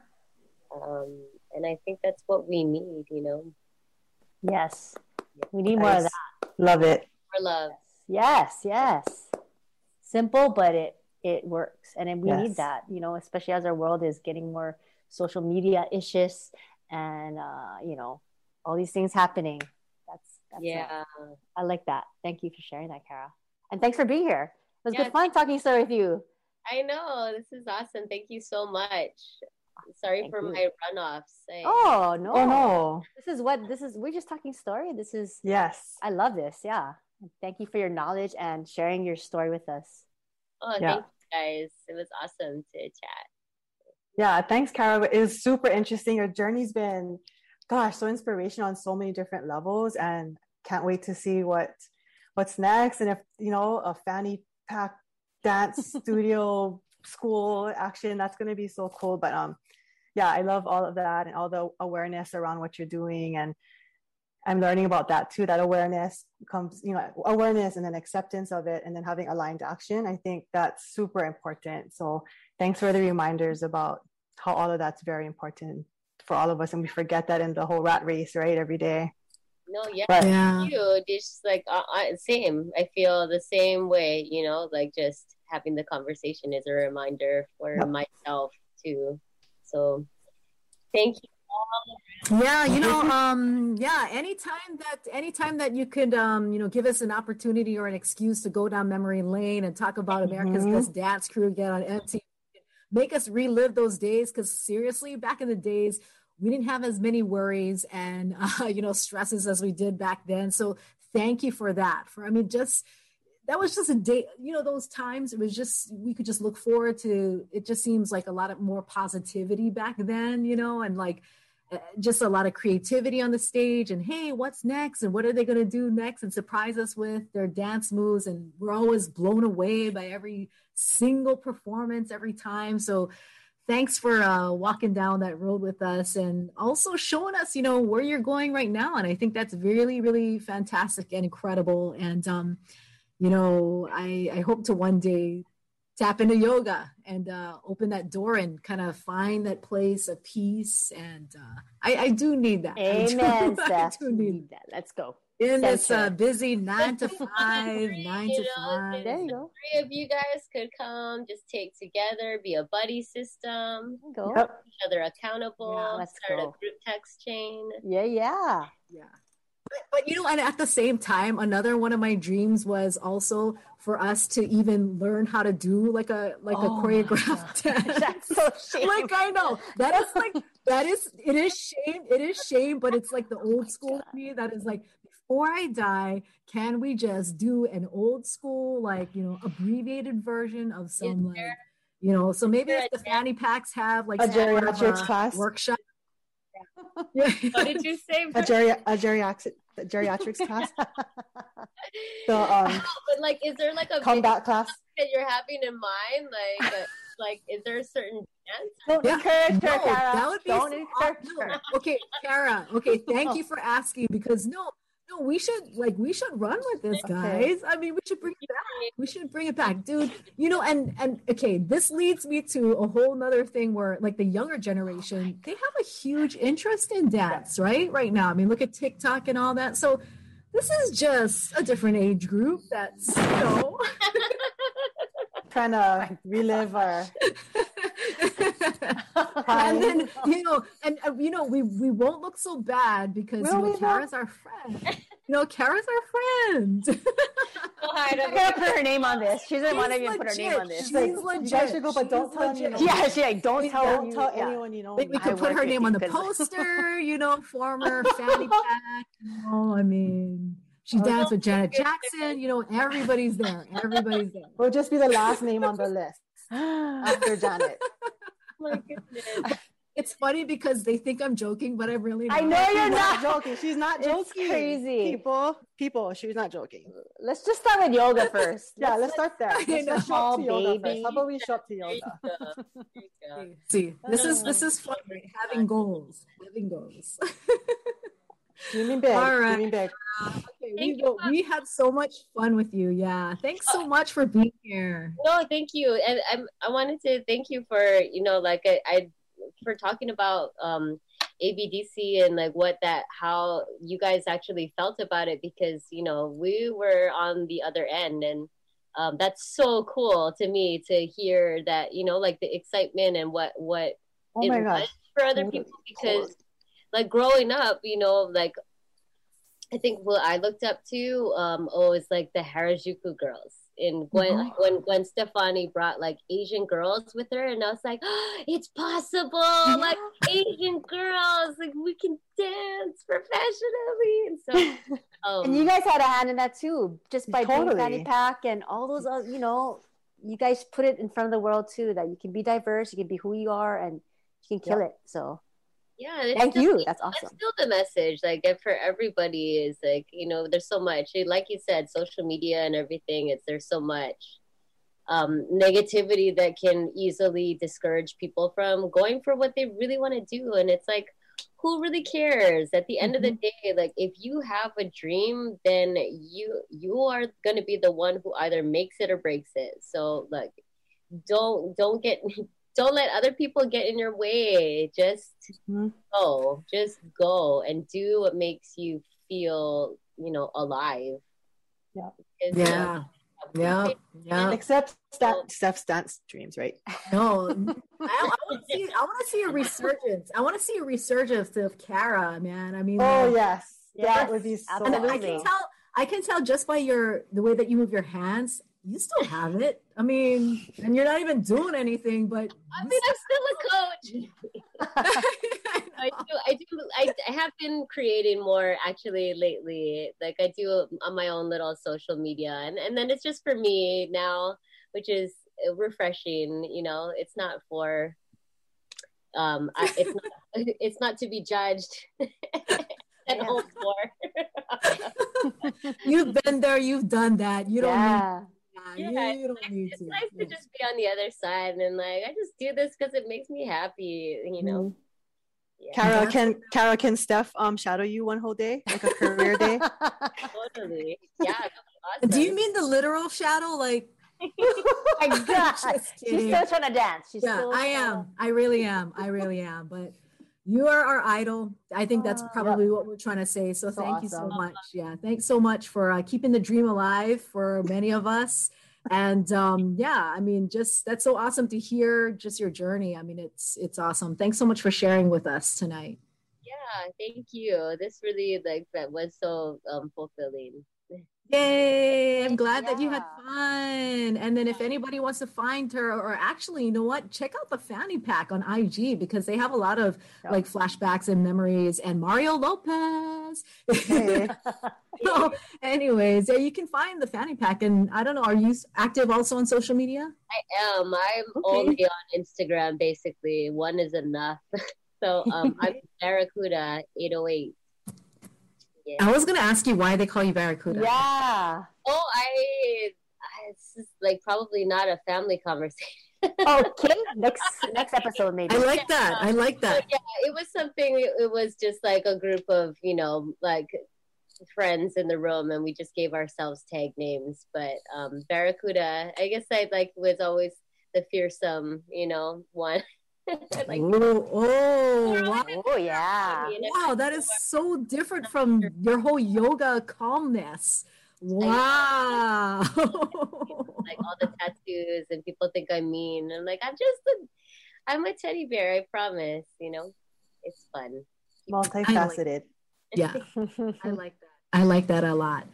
um, and i think that's what we need you know Yes. We need more of that. love it. for love Yes, yes. Simple, but it it works, and then we Yes. need that. You know, especially as our world is getting more social media issues, and uh, you know, all these things happening. That's, that's yeah I like that. Thank you for sharing that, Kara, and thanks for being here. It was Yeah, good fun talking story with you. i know this is awesome thank you so much sorry Thank for you. my runoffs I- Oh no, Oh no. this is what this is. We're just talking story. This is. Yes. I love this. Yeah. Thank you for your knowledge and sharing your story with us. oh Yeah. thank you guys it was awesome to chat Yeah, thanks, Kara. It was super interesting. Your journey's been, gosh, so inspirational on so many different levels, and can't wait to see what what's next. And if you know a Fanny Pak dance studio school action. That's going to be so cool. But um, yeah, I love all of that and all the awareness around what you're doing. And I'm learning about that too. That awareness comes, you know, awareness and then acceptance of it and then having aligned action. I think that's super important. So thanks for the reminders about how all of that's very important for all of us. And we forget that in the whole rat race, right? Every day. No, yeah, But- Yeah. you just like uh, I, same. I feel the same way. You know, like just having the conversation is a reminder for Yep. myself too. So, thank you all. Yeah, you know, um, yeah, anytime that anytime that you could um, you know, give us an opportunity or an excuse to go down memory lane and talk about America's Mhm. Best Dance Crew again on MTV, make us relive those days because seriously, back in the days, we didn't have as many worries and uh, you know stresses as we did back then. So thank you for that. For I mean, just that was just a day you know those times it was just we could just look forward to it just seems like a lot of more positivity back then you know and like just a lot of creativity on the stage and hey what's next? And what are they going to do next? And surprise us with their dance moves. And we're always blown away by every single performance every time. So thanks for uh, walking down that road with us and also showing us you know where you're going right now. And i think that's really really fantastic and incredible. And um you know i i hope to one day tap into yoga and uh, open that door and kind of find that place of peace and uh, I, I do need that I do- Amen, I do need Need that. Let's go. in this uh, busy nine to five You nine know, to five There you go. Three of you guys could come, just take together, be a buddy system, go. Yep. each other accountable, Yeah, let's start go. a group text chain. Yeah, yeah. yeah but, but you know and at the same time another one of my dreams was also for us to even learn how to do like a like Oh a my choreographed dance That's so shame. like I know that is like that is it is shame it is shame but it's like the oh old school God. me that is like before I die can we just do an old school like you know abbreviated version of some like you know so maybe if the Fanny Paks have like A some sort geriatrics class? workshop yeah What did you say? a, geri- a geriatrics, a geriatrics class. So um, but like, is there like a combat class. that you're having in mind? Like, like, is there a certain dance? Don't Yeah. encourage her, No, Kara. that would be Don't so encourage her. Okay, Kara. Okay, thank you for asking because no, no, we should like we should run with this, guys. I mean, we should bring it back. We should bring it back, dude. You know, and and okay, this leads me to a whole nother thing where like the younger generation, they have a huge interest in dance, right? Right now. I mean, look at TikTok and all that. So this is just a different age group that's, you know. Trying to relive our and then you know, and uh, you know, we we won't look so bad because Will you know. Kara's our friend. You know, Kara's our friend. So hard I'm of gonna put her name on this. She doesn't want to even put her name on this. She's like, legit. you guys should go, but don't tell anyone. legit. Yeah, she like don't tell don't you- tell yeah. anyone you know. we, we could put her name on the poster. You know, former fanny pack. You know, I mean, she danced with Janet Jackson. You know, everybody's there. Everybody's there. We'll just be the last name on the list after Janet. My goodness. It's funny because they think I'm joking, but I'm really. Not. I know you're not. joking. She's not It's joking. crazy. People, people, she's not joking. Let's just start with yoga first. Yeah, let's start there. Let's know. just show up to yoga first. How about we show up to yoga? go. There you go. See, this is this um, is fun. right? Having goals, having goals. Dreaming big. All right. Dreaming big. Okay, we, Thank go- we had so much fun with you. Yeah. Thanks so much for being here. No, thank you, and I'm, I wanted to thank you for you know like I, I for talking about um ABDC and like what that how you guys actually felt about it because you know we were on the other end and um, that's so cool to me to hear that you know like the excitement and what what Oh it my was gosh. for other Totally. people because like growing up you know like i think what i looked up to um oh is like the harajuku girls in gwen Mhm. like, when gwen stefani brought like asian girls with her and i was like oh, it's possible like asian girls like we can dance professionally and so um, And you guys had a hand in that too, just by Totally. doing Fanny Pak and all those, other, you know, you guys put it in front of the world too that you can be diverse, you can be who you are, and you can kill it. So yeah thank still- you. That's awesome. that's still the message like for everybody is like you know there's so much like you said social media and everything it's there's so much um, negativity that can easily discourage people from going for what they really want to do. And it's like, who really cares at the end mm-hmm. of the mm-hmm. day like if you have a dream then you you are going to be the one who either makes it or breaks it so like don't don't get don't let other people get in your way just mm-hmm. go just go and do what makes you feel you know alive yeah because, yeah yeah, yeah. Except that Steph's dance dreams, right? No, I, I want to see. I want to see a resurgence. I want to see a resurgence of Kara, man. I mean, oh yes, yes. that would be so. Absolutely. I can tell. I can tell just by your the way that you move your hands. You still have it. I mean, and you're not even doing anything, but I mean, I'm still a coach. I do. I do. I, I have been creating more actually lately. Like I do on my own little social media, and and then it's just for me now, which is refreshing. You know, it's not for. Um, I, it's not. It's not to be judged. and yeah. for. you've been there. You've done that. You don't. Yeah. Need- yeah, you, you don't need it's to. nice yeah. to just be on the other side and like I just do this because it makes me happy, you know. Mm-hmm. Yeah. Kara, can Kara, can Steph um shadow you one whole day, like a career day? totally. Yeah. Awesome. Do you mean the literal shadow, like? my God, she's still trying to dance. She's yeah, I am. I really am. I really am. But you are our idol. I think that's ah, probably yep. what we're trying to say. So, so thank awesome. you so much. Yeah, thanks so much for uh, keeping the dream alive for many of us and um, yeah i mean just that's so awesome to hear just your journey i mean it's it's awesome thanks so much for sharing with us tonight yeah thank you this really like that was so um, fulfilling Yay! I'm glad yeah. that you had fun. And then if anybody wants to find her, or actually, you know what? Check out the Fanny Pak on IG because they have a lot of like flashbacks and memories. And Mario Lopez. Hey. so, anyways, yeah, you can find the Fanny Pak. And I don't know, are you active also on social media? I am. I'm okay. only on Instagram. Basically, one is enough. so um, I'm Barracuda 808 yeah. I was gonna ask you why they call you Barracuda. Yeah. Oh, I. It's just like probably not a family conversation. okay, next next episode maybe. I like that. I like that. yeah, it was something. It was just like a group of you know like friends in the room, and we just gave ourselves tag names. But um Barracuda, I guess I like was always the fearsome, you know, one. like, oh, oh, wow. oh, yeah. Wow, that is so different from your whole yoga calmness. Wow. like all the tattoos, and people think I'm mean. I'm like, I'm just a, I'm a teddy bear. I promise. You know, it's fun. Multifaceted. yeah, I like that. I like that a lot.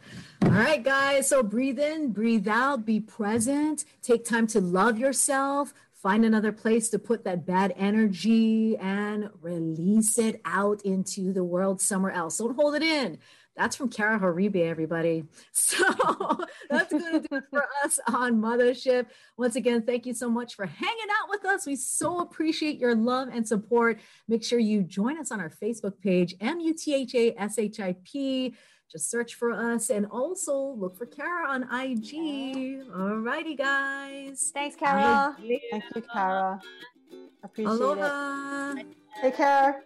All right, guys. So breathe in, breathe out, be present, take time to love yourself, find another place to put that bad energy and release it out into the world somewhere else. Don't hold it in. That's from Kara Horibe, everybody. So that's going to do it for us on Muthaship. Once again, thank you so much for hanging out with us. We so appreciate your love and support. Make sure you join us on our Facebook page, M U T H A S H I P. Just search for us and also look for Kara on IG. All righty, guys. Thanks, Kara. Thank you, Kara. Appreciate Aloha. it. Take care.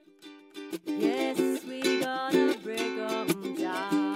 Yes, we gonna break them down.